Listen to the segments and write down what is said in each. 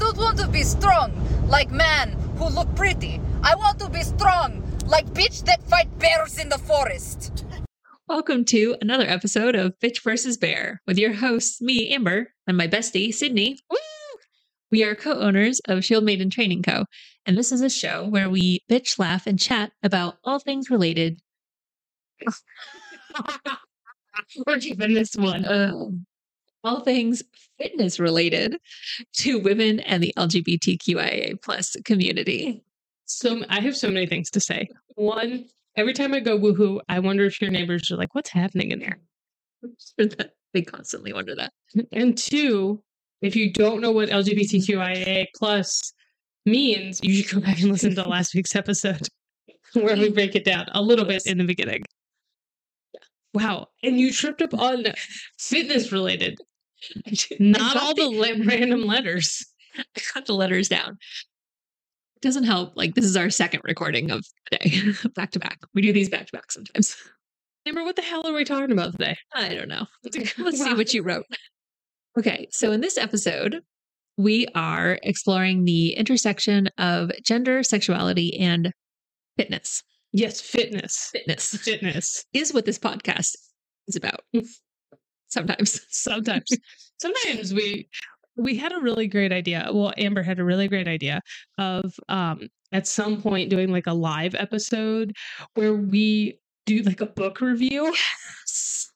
don't want to be strong like man who look pretty. I want to be strong like bitch that fight bears in the forest. Welcome to another episode of Bitch vs. Bear with your hosts, me, Amber, and my bestie, Sydney. Woo! We are co owners of Shield Maiden Training Co., and this is a show where we bitch, laugh, and chat about all things related. We're keeping this one. Uh, all things fitness related to women and the LGBTQIA plus community. So I have so many things to say. One, every time I go woohoo, I wonder if your neighbors are like, "What's happening in there?" they constantly wonder that. And two, if you don't know what LGBTQIA plus means, you should go back and listen to last week's episode where we break it down a little bit in the beginning. Wow. And you tripped up on fitness related. Not all the le- random letters. I got the letters down. It doesn't help. Like, this is our second recording of the day, back to back. We do these back to back sometimes. Amber, what the hell are we talking about today? I don't know. Let's see what you wrote. Okay. So, in this episode, we are exploring the intersection of gender, sexuality, and fitness. Yes, fitness. Fitness. Fitness. is what this podcast is about. Mm. Sometimes. Sometimes. Sometimes we we had a really great idea. Well, Amber had a really great idea of um at some point doing like a live episode where we do like a book review. Yes.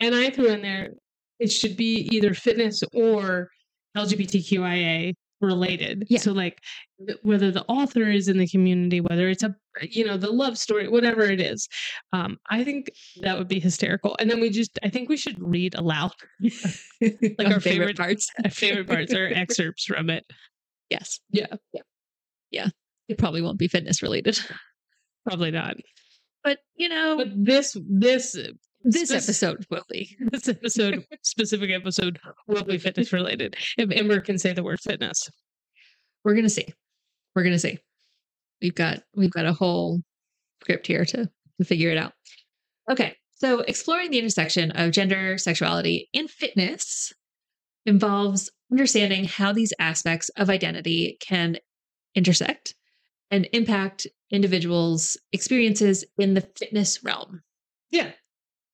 And I threw in there it should be either fitness or LGBTQIA related. Yeah. So like whether the author is in the community, whether it's a you know the love story, whatever it is, um, I think that would be hysterical. And then we just I think we should read aloud like our favorite parts. our favorite parts or excerpts from it. Yes. Yeah, Yeah. It probably won't be fitness related. probably not. But, you know, But this this this spec- episode will be. this episode specific episode will be fitness related. If Amber can say the word fitness. We're going to see. We're going to see. We've got we've got a whole script here to, to figure it out. Okay. So, exploring the intersection of gender, sexuality, and fitness involves understanding how these aspects of identity can intersect and impact individuals' experiences in the fitness realm. Yeah.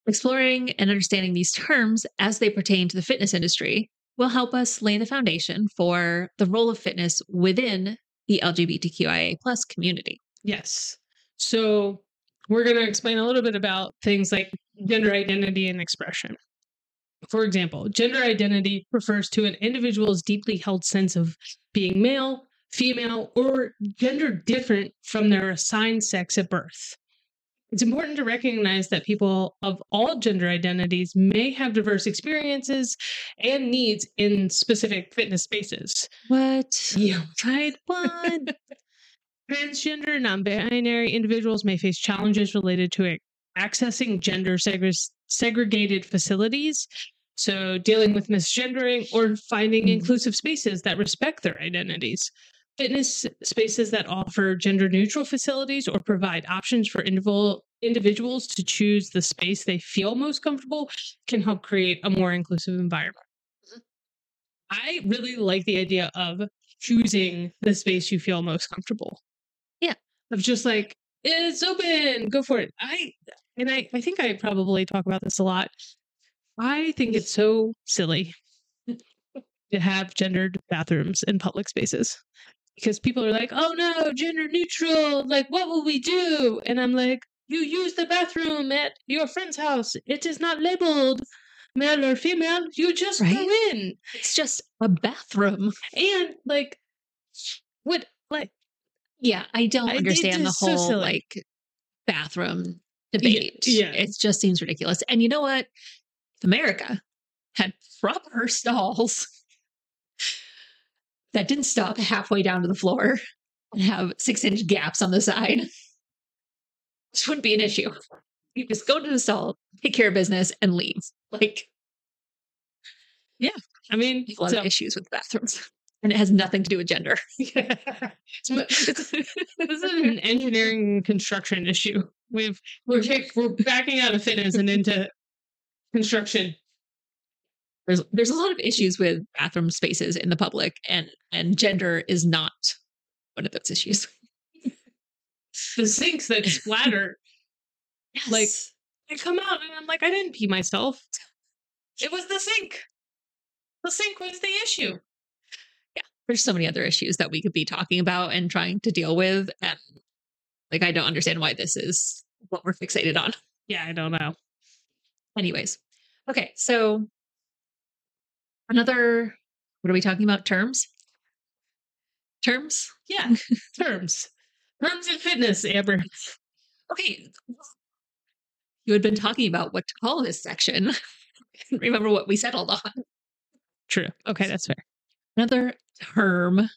Exploring and understanding these terms as they pertain to the fitness industry will help us lay the foundation for the role of fitness within the LGBTQIA plus community. Yes. So we're going to explain a little bit about things like gender identity and expression. For example, gender identity refers to an individual's deeply held sense of being male, female, or gender different from their assigned sex at birth. It's important to recognize that people of all gender identities may have diverse experiences and needs in specific fitness spaces. What? Yeah, right. What? Transgender, non binary individuals may face challenges related to accessing gender segre- segregated facilities. So, dealing with misgendering or finding Mm. inclusive spaces that respect their identities. Fitness spaces that offer gender neutral facilities or provide options for individual individuals to choose the space they feel most comfortable can help create a more inclusive environment. I really like the idea of choosing the space you feel most comfortable. Yeah. Of just like, it's open, go for it. I and I, I think I probably talk about this a lot. I think it's so silly to have gendered bathrooms in public spaces. Because people are like, oh no, gender neutral. Like, what will we do? And I'm like, you use the bathroom at your friend's house. It is not labeled male or female. You just go in. It's just a bathroom. And like, what, like, Yeah, I don't I- understand the is so whole like bathroom debate. yeah. It just seems ridiculous. And you know what? If America had proper stalls that didn't stop halfway down to the floor and have six inch gaps on the side, this wouldn't be an issue. You just go to the stall, take care of business, and leave. Like yeah, I mean, a lot so- issues with bathrooms. And it has nothing to do with gender. this is an engineering construction issue. We've we're we're backing out of fitness and into construction. There's there's a lot of issues with bathroom spaces in the public, and and gender is not one of those issues. The sinks that splatter, Like- I come out and I'm like, I didn't pee myself. It was the sink. The sink was the issue. Yeah. There's so many other issues that we could be talking about and trying to deal with, and like I don't understand why this is what we're fixated on. Yeah, I don't know. Anyways, okay, so another what are we talking about? Terms? Terms? Yeah, terms. Terms in fitness, Amber. Okay. You had been talking about what to call this section. Remember what we settled on. True. Okay, that's fair. Another term,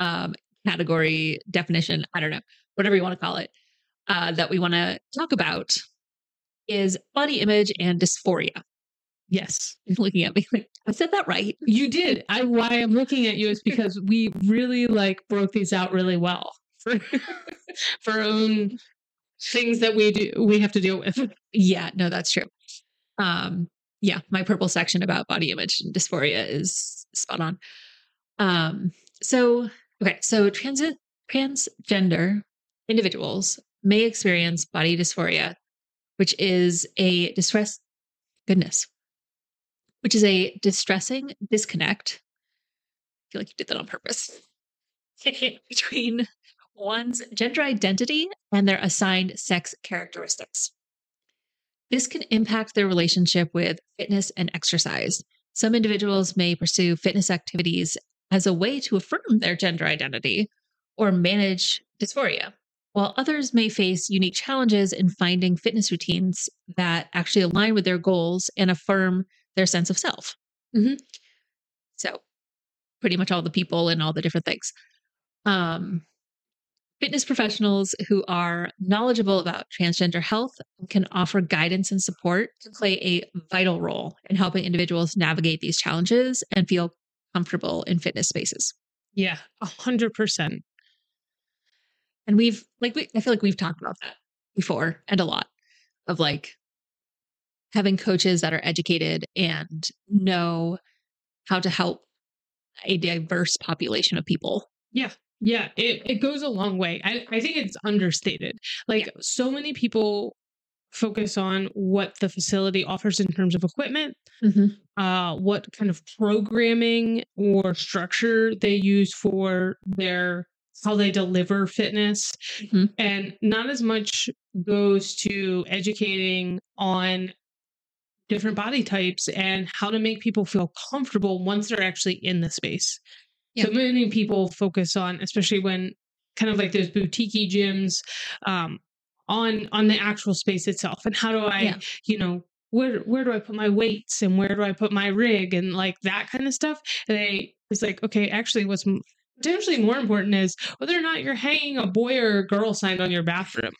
um, category, definition, I don't know, whatever you want to call it, uh, that we want to talk about is body image and dysphoria. Yes. You're looking at me like, I said that right. You did. I why I'm looking at you is because we really like broke these out really well for for our own things that we do we have to deal with. Yeah, no, that's true. Um, yeah, my purple section about body image and dysphoria is spot on. Um, so okay, so transit transgender individuals may experience body dysphoria, which is a distress goodness, which is a distressing disconnect. I feel like you did that on purpose. between one's gender identity and their assigned sex characteristics. This can impact their relationship with fitness and exercise. Some individuals may pursue fitness activities as a way to affirm their gender identity or manage dysphoria, while others may face unique challenges in finding fitness routines that actually align with their goals and affirm their sense of self. Mhm. So, pretty much all the people and all the different things. Um, fitness professionals who are knowledgeable about transgender health can offer guidance and support to play a vital role in helping individuals navigate these challenges and feel comfortable in fitness spaces. Yeah, a hundred percent. And we've like we, I feel like we've talked about that before and a lot of like having coaches that are educated and know how to help a diverse population of people. Yeah, Yeah. it, it goes a long way. I, I think it's understated. Like so many people focus on what the facility offers in terms of equipment, uh, what kind of programming or structure they use for their how they deliver fitness, Mhm. and not as much goes to educating on different body types and how to make people feel comfortable once they're actually in the space. So many people focus on, especially when kind of like those boutique gyms, um, on on the actual space itself and how do I, Yeah. you know, where where do I put my weights and where do I put my rig and like that kind of stuff. And they it's like okay, actually, what's potentially more important is whether or not you're hanging a boy or a girl sign on your bathroom,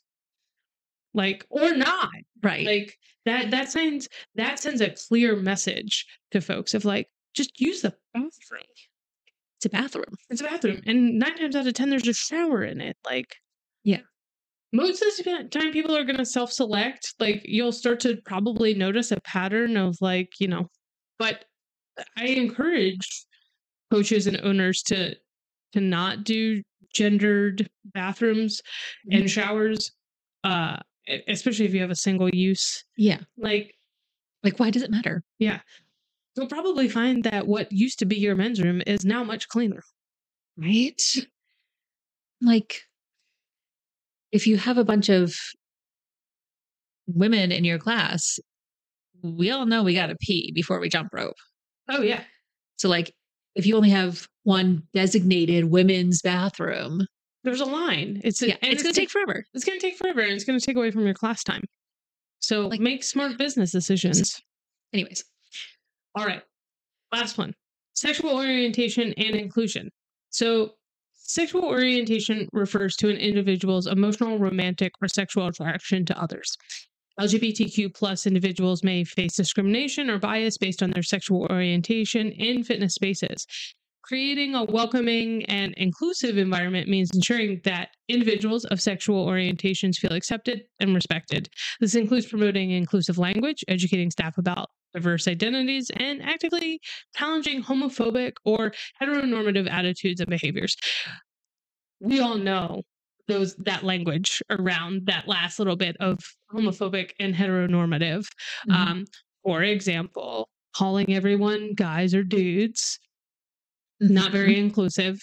like or not Right. like that that sends that sends a clear message to folks of like just use the bathroom it's a bathroom. it's a bathroom and nine times out of ten there's a shower in it like Yeah. most of the time people are going to self-select like you'll start to probably notice a pattern of like you know but i encourage coaches and owners to to not do gendered bathrooms and showers uh especially if you have a single use Yeah. like Like, why does it matter? Yeah. You'll probably find that what used to be your men's room is now much cleaner. Right. Like, if you have a bunch of women in your class, we all know we got to pee before we jump rope. Oh yeah. So, like, if you only have one designated women's bathroom, There's a line. It's yeah, and it's going to take forever. it's going to take forever and it's going to take away from your class time. So Like- make smart business decisions. Anyways, All right. Last one. Sexual orientation and inclusion. So sexual orientation refers to an individual's emotional, romantic, or sexual attraction to others. LGBTQ plus individuals may face discrimination or bias based on their sexual orientation in fitness spaces. Creating a welcoming and inclusive environment means ensuring that individuals of sexual orientations feel accepted and respected. This includes promoting inclusive language, educating staff about diverse identities and actively challenging homophobic or heteronormative attitudes and behaviors. We all know those that language around that last little bit of homophobic and heteronormative. Mhm. Um, for example, calling everyone guys or dudes, Mm-hmm. not very inclusive.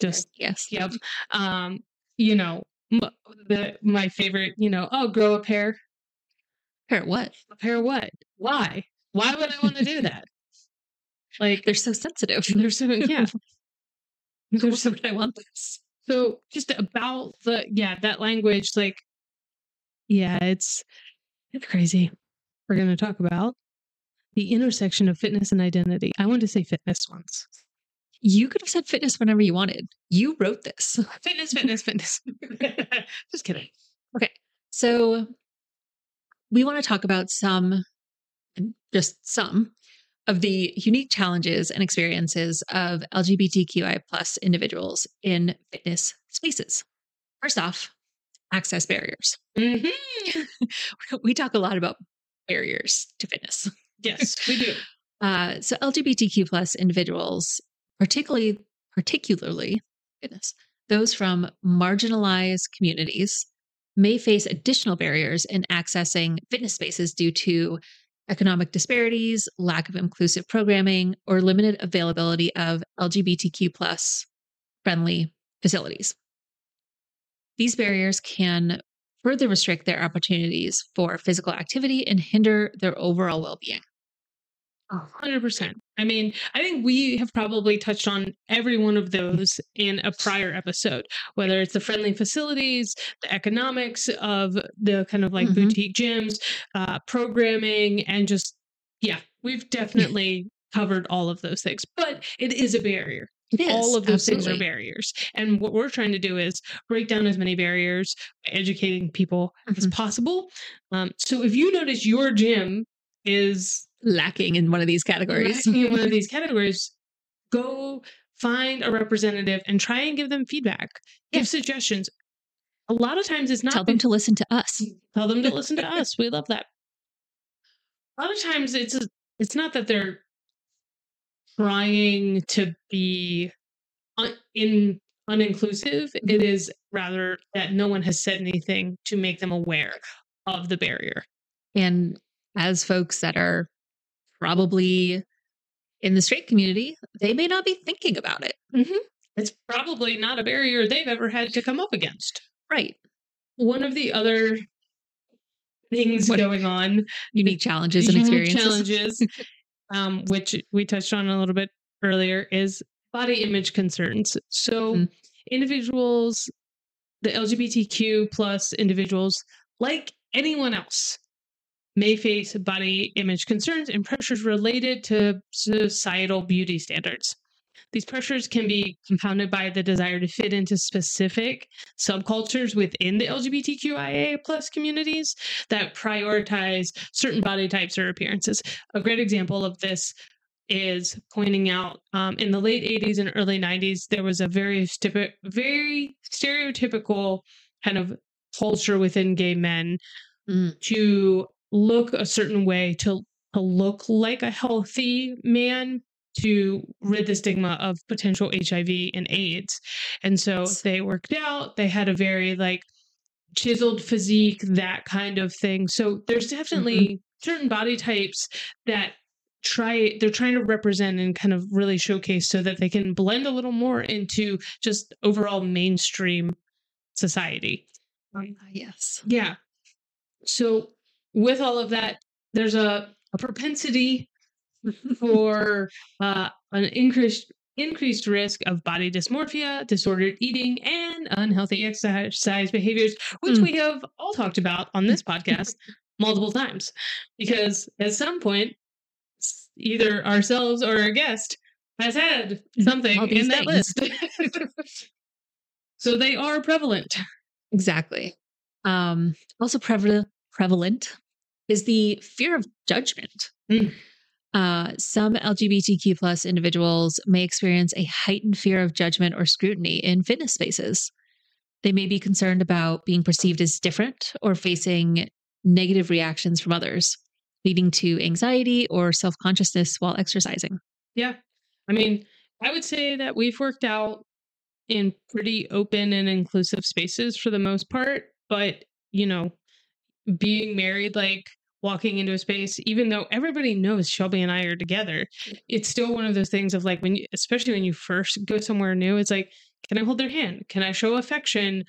Just yes. Yep. Um, you know, m- the my favorite, you know, oh, grow a pair. Pair what? A pair of what? Why? Why would I want to do that? Like, They're so sensitive. there's so yeah. There's so I want this. So just about the yeah that language, like, yeah, it's it's crazy. We're gonna talk about the intersection of fitness and identity. I wanted to say fitness once. You could have said fitness whenever you wanted. You wrote this. Fitness, fitness, fitness. just kidding. Okay. So we want to talk about some, just some, of the unique challenges and experiences of LGBTQI plus individuals in fitness spaces. First off, access barriers. hmm We talk a lot about barriers to fitness. Yes, we do. Uh, so LGBTQ plus individuals, particularly particularly goodness, those from marginalized communities may face additional barriers in accessing fitness spaces due to economic disparities, lack of inclusive programming, or limited availability of LGBTQ plus friendly facilities. These barriers can further restrict their opportunities for physical activity and hinder their overall well-being. Hundred percent. I mean, I think we have probably touched on every one of those in a prior episode, whether it's the friendly facilities, the economics of the kind of like Mhm. boutique gyms, uh, programming, and just yeah, we've definitely covered all of those things. But it is a barrier. It is all of those things are barriers, and what we're trying to do is break down as many barriers, by educating people as Mhm. possible. Um, so if you notice your gym is lacking in one of these categories. lacking in one of these categories, go find a representative and try and give them feedback, Yeah. give suggestions. A lot of times it's not Tell them to listen to us. Mm, tell them to listen to us. We love that. A lot of times it's it's not that they're trying to be un, in uninclusive. Mm-hmm. It is rather that no one has said anything to make them aware of the barrier. And as folks that are probably in the straight community, they may not be thinking about it. It's probably not a barrier they've ever had to come up against. Right. one of the other things What- going on Unique challenges and unique experiences. challenges um, which we touched on a little bit earlier is body image concerns so Mhm. individuals the lgbtq plus individuals like anyone else may face body image concerns and pressures related to societal beauty standards these pressures can be compounded by the desire to fit into specific subcultures within the LGBTQIA plus communities that prioritize certain body types or appearances. A great example of this is pointing out um, in the late 80s and early 90s, there was a very, very stereotypical kind of culture within gay men Mm. to look a certain way, to, to look like a healthy man, to rid the stigma of potential HIV and AIDS. And so they worked out, they had a very like chiseled physique, that kind of thing. So there's definitely certain body types that try they're trying to represent and kind of really showcase so that they can blend a little more into just overall mainstream society. Ah, yes. Yeah. So with all of that, there's a, a propensity for uh, an increased increased risk of body dysmorphia, disordered eating, and unhealthy exercise behaviors, which Mm. we have all talked about on this podcast multiple times. Because at some point, either ourselves or a guest has had something All these in that things. list. so they are prevalent. Exactly. Um, also prevalent prevalent is the fear of judgment. Mm. Uh, some LGBTQ plus individuals may experience a heightened fear of judgment or scrutiny in fitness spaces. They may be concerned about being perceived as different or facing negative reactions from others. leading to anxiety or self consciousness while exercising. Yeah. I mean, I would say that we've worked out in pretty open and inclusive spaces for the most part, but you know, being married, like walking into a space, even though everybody knows Shelby and I are together, mm. it's still one of those things of like when you, especially when you first go somewhere new, it's like, can I hold their hand? Can I show affection?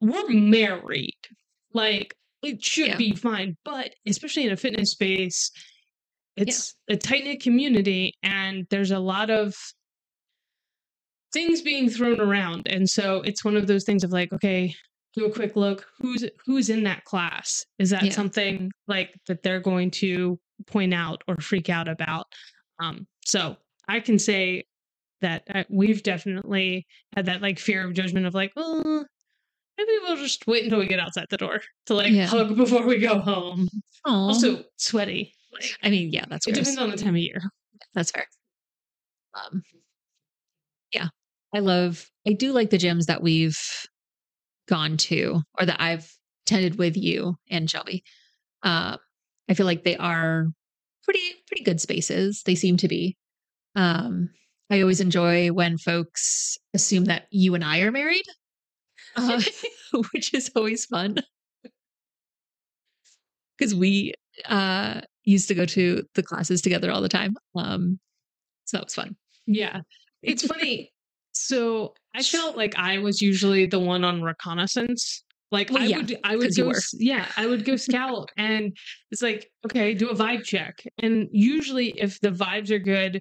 We're married. Like, it should Yeah. be fine. But especially in a fitness space, it's a tight knit community and there's a lot of things being thrown around. And so it's one of those things of like, okay, do a quick look. Who's who's in that class? Is that Yeah. something like that they're going to point out or freak out about? Um, so I can say that uh, we've definitely had that like fear of judgment of like, well, maybe we'll just wait until we get outside the door to like Yeah. hug before we go home. Aw. Also, sweaty. Like, I mean, yeah, that's it gross. depends on the time of year. That's fair. Um, yeah, I love. I do like the gyms that we've gone to, or that I've attended with you and Shelby. Uh, I feel like they are pretty pretty good spaces. They seem to be. Um, I always enjoy when folks assume that you and I are married, uh, which is always fun because we uh, used to go to the classes together all the time. Um, so that was fun. Yeah. It's funny. So I felt like I was usually the one on reconnaissance. Like Well, I yeah, would I would go yeah, I would go scout and it's like, okay, do a vibe check. And usually if the vibes are good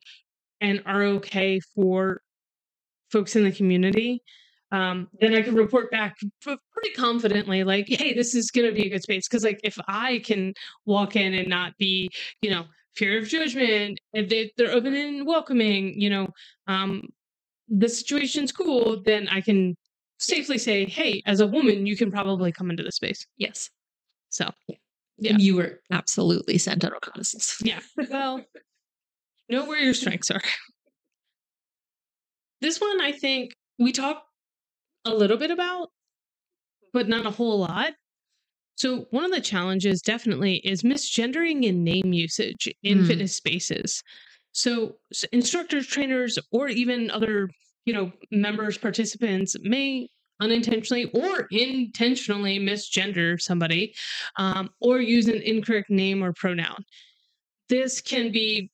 and are okay for folks in the community, um, then I could report back pretty confidently, like, hey, this is going to be a good space. Because, like, if I can walk in and not be, you know, fear of judgment, if they, they're open and welcoming, you know, um, the situation's cool, then I can safely say, hey, as a woman, you can probably come into the space. Yes. So, Yeah. And you were absolutely sent on reconnaissance. yeah, well, know where your strengths are. This one, I think we talked a little bit about, but not a whole lot. So, one of the challenges definitely is misgendering in name usage in Mm. fitness spaces. So, s- instructors, trainers, or even other, you know, members, participants may unintentionally or intentionally misgender somebody um, or use an incorrect name or pronoun. This can be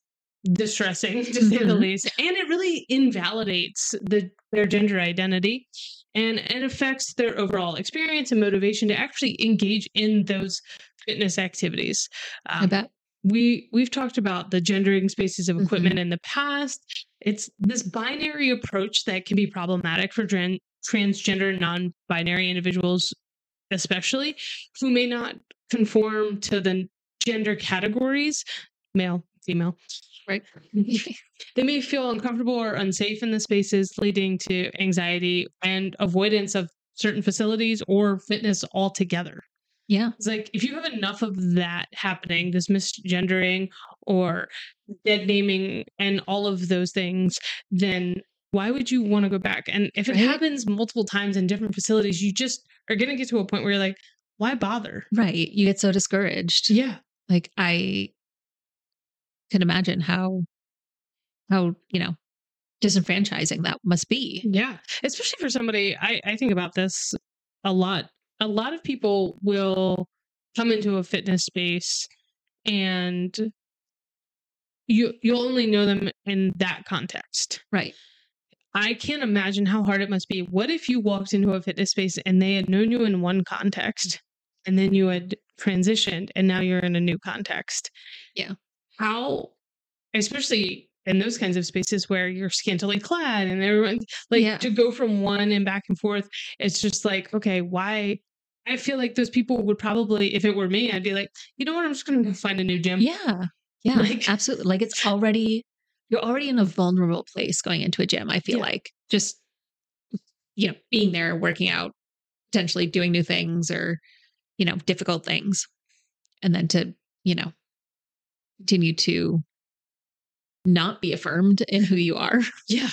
distressing to say the Mhm. least, and it really invalidates the their gender identity and it affects their overall experience and motivation to actually engage in those fitness activities. I Um, bet. We we've talked about the gendering spaces of equipment mm-hmm. in the past. It's this binary approach that can be problematic for tran- transgender non-binary individuals especially who may not conform to the gender categories male female Right. they may feel uncomfortable or unsafe in the spaces leading to anxiety and avoidance of certain facilities or fitness altogether yeah. it's like if you have enough of that happening, this misgendering or dead naming and all of those things, then why would you want to go back? And if it Right. happens multiple times in different facilities, you just are going to get to a point where you're like, why bother? Right. You get so discouraged. Yeah. Like I can imagine how how, you know, disenfranchising that must be. Yeah. Especially for somebody, I, I think about this a lot. A lot of people will come into a fitness space and you you'll only know them in that context. Right. I can't imagine how hard it must be. What if you walked into a fitness space and they had known you in one context and then you had transitioned and now you're in a new context? Yeah. How, especially in those kinds of spaces where you're scantily clad and everyone, like Yeah. to go from one and back and forth, it's just like, okay, why? I feel like those people would probably, if it were me, I'd be like, you know what? I'm just going to go find a new gym. Yeah. Yeah. Like- absolutely. Like it's already you're already in a vulnerable place going into a gym, I feel Yeah. like. Just you know, being there, working out, potentially doing new things or, you know, difficult things. And then to, you know, continue to not be affirmed in who you are. Yeah.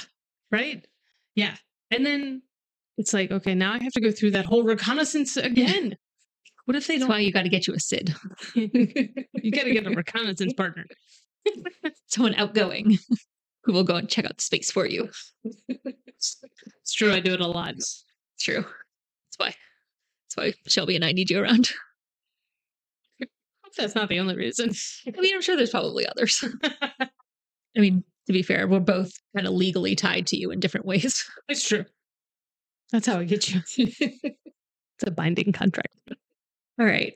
Right. Yeah. And then it's like, okay, now I have to go through that whole reconnaissance again. What if they That's don't? why you got to get you a Sid, you got to get a reconnaissance partner. someone outgoing who will go and check out the space for you. It's true. I do it a lot. It's true. That's why. That's why Shelby and I need you around. Hope that's not the only reason. I mean, I'm sure there's probably others. I mean, to be fair, we're both kind of legally tied to you in different ways. it's true. That's how I get you. it's a binding contract. All right.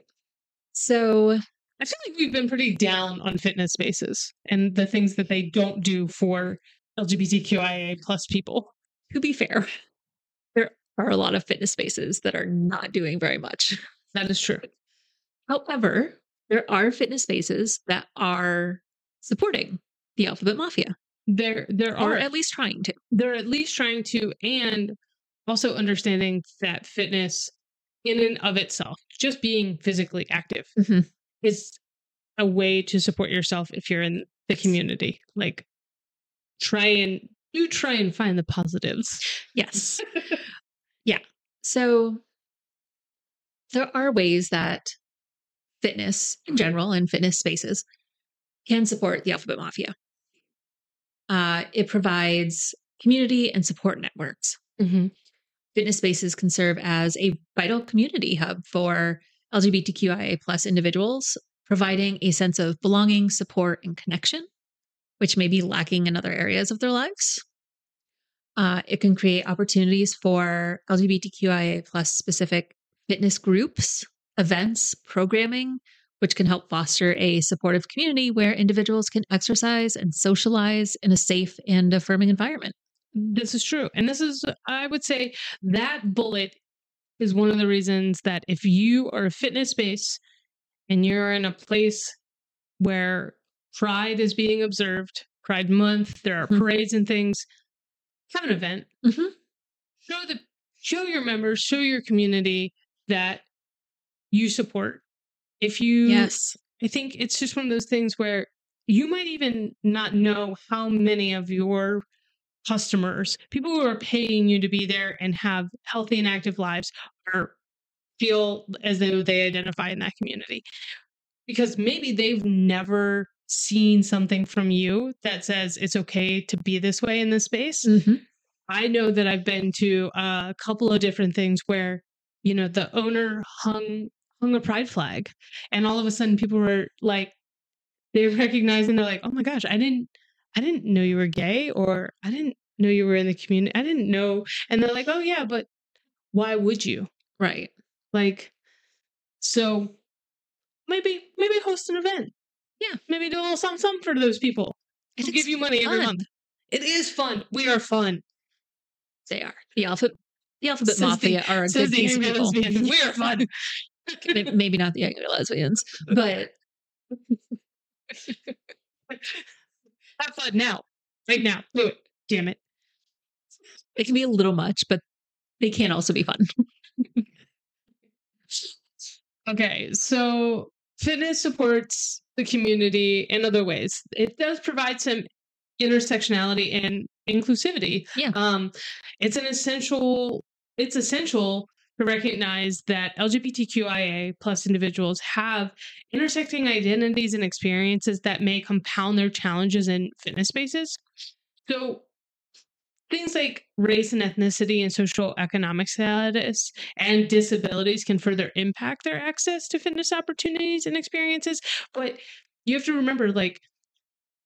So, I feel like we've been pretty down on fitness spaces and the things that they don't do for LGBTQIA plus people. to be fair, there are a lot of fitness spaces that are not doing very much. That is true. However, there are fitness spaces that are supporting the alphabet mafia, There, there or are at least trying to. they're at least trying to, and also understanding that fitness, in and of itself, just being physically active, Mhm. is a way to support yourself if you're in the community. Like, try and do try and find the positives. Yes. yeah. So there are ways that fitness in general and fitness spaces can support the alphabet mafia. Uh, it provides community and support networks. Mm-hmm. Fitness spaces can serve as a vital community hub for LGBTQIA plus individuals, providing a sense of belonging, support, and connection, which may be lacking in other areas of their lives. Uh, it can create opportunities for LGBTQIA plus specific fitness groups, events, programming, which can help foster a supportive community where individuals can exercise and socialize in a safe and affirming environment. This is true. And this is, I would say, that bullet is one of the reasons that if you are a fitness space and you're in a place where Pride is being observed, Pride Month, there are Mhm. parades and things, have an event. Mhm. Show the show your members, show your community that you support. If you Yes. I think it's just one of those things where you might even not know how many of your customers, people who are paying you to be there and have healthy and active lives, are feel as though they identify in that community. Because maybe they've never seen something from you that says it's okay to be this way in this space. Mhm. I know that I've been to a couple of different things where, you know, the owner hung hung a pride flag and all of a sudden people were like they recognize and they're like, "Oh my gosh, I didn't I didn't know you were gay or I didn't know you were in the community. I didn't know." And they're like, "Oh yeah, but why would you?" Right. Like so maybe maybe host an event. Yeah. Maybe do a little something, something for those people. We'll give you money every month. It is fun. We are fun. They are. The alphabet the alphabet Says the- mafia are a good the piece of people. lesbian. We are fun. Maybe not the angry lesbians, but Have fun now. Right now. Do it. Damn it. it can be a little much, but they can also be fun. Okay. So fitness supports the community in other ways. It does provide some intersectionality and inclusivity. Yeah. Um, it's an essential, it's essential recognize that LGBTQIA plus individuals have intersecting identities and experiences that may compound their challenges in fitness spaces. So things like race and ethnicity and social economic status and disabilities can further impact their access to fitness opportunities and experiences. But you have to remember, like,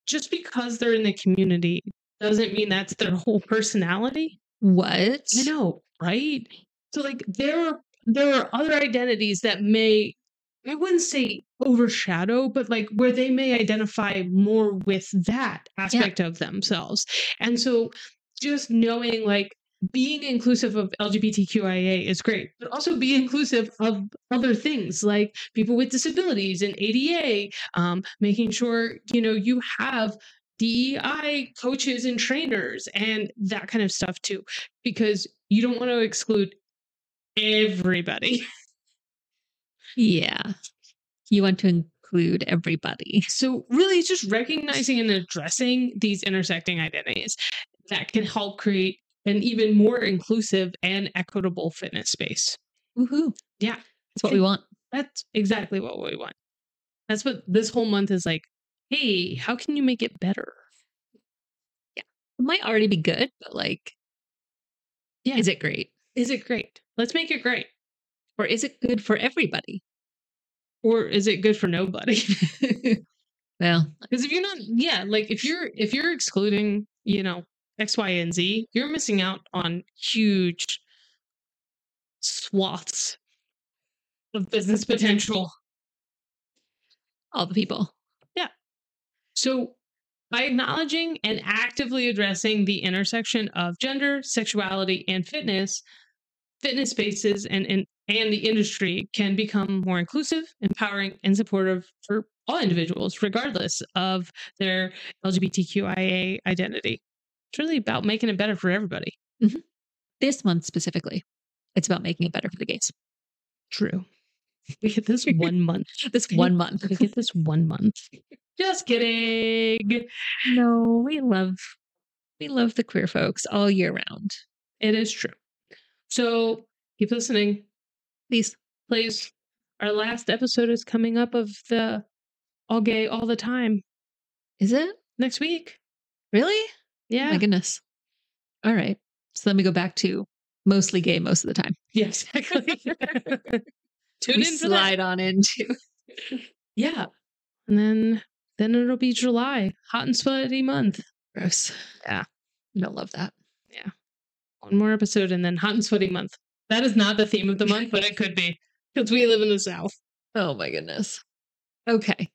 just because they're in the community doesn't mean that's their whole personality. What? I know, right? So like there are there are other identities that may I wouldn't say overshadow, but like where they may identify more with that aspect of themselves. And so just knowing like being inclusive of LGBTQIA is great, but also be inclusive of other things like people with disabilities and ADA, um, making sure you know you have DEI coaches and trainers and that kind of stuff too, because you don't want to exclude everybody. Yeah. You want to include everybody. So, really, it's just recognizing and addressing these intersecting identities that can help create an even more inclusive and equitable fitness space. Woohoo. Yeah. That's what we want. That's exactly what we want. That's what this whole month is like. Hey, how can you make it better? Yeah. It might already be good, but like, Yeah. is it great? Is it great? Let's make it great. Or is it good for everybody? Or is it good for nobody? well, Because if you're not, yeah, like if you're if you're excluding, you know, X, Y, and Z, you're missing out on huge swaths of business potential. all the people. Yeah. So, by acknowledging and actively addressing the intersection of gender, sexuality, and fitness, fitness spaces and, and, and the industry can become more inclusive, empowering, and supportive for all individuals, regardless of their LGBTQIA identity. It's really about making it better for everybody. Mm-hmm. This month specifically, it's about making it better for the gays. True. We get this one month. This one month. We get this one month. Just kidding. no, we love we love the queer folks all year round. It is true. So keep listening. Please. please. Our last episode is coming up of the all gay all the time Is it? next week. Really? Oh Yeah. my goodness. All right. So let me go back to mostly gay most of the time. yeah, exactly. Tune we in for that. slide on into Yeah. And then then it'll be July, hot and sweaty month. gross. Yeah. Don't love that. One more episode and then hot and sweaty month. That is not the theme of the month, but it could be because we live in the South. Oh my goodness. Okay.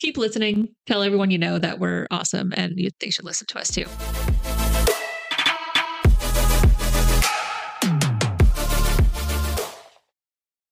Keep listening. Tell everyone you know that we're awesome and you, they should listen to us too.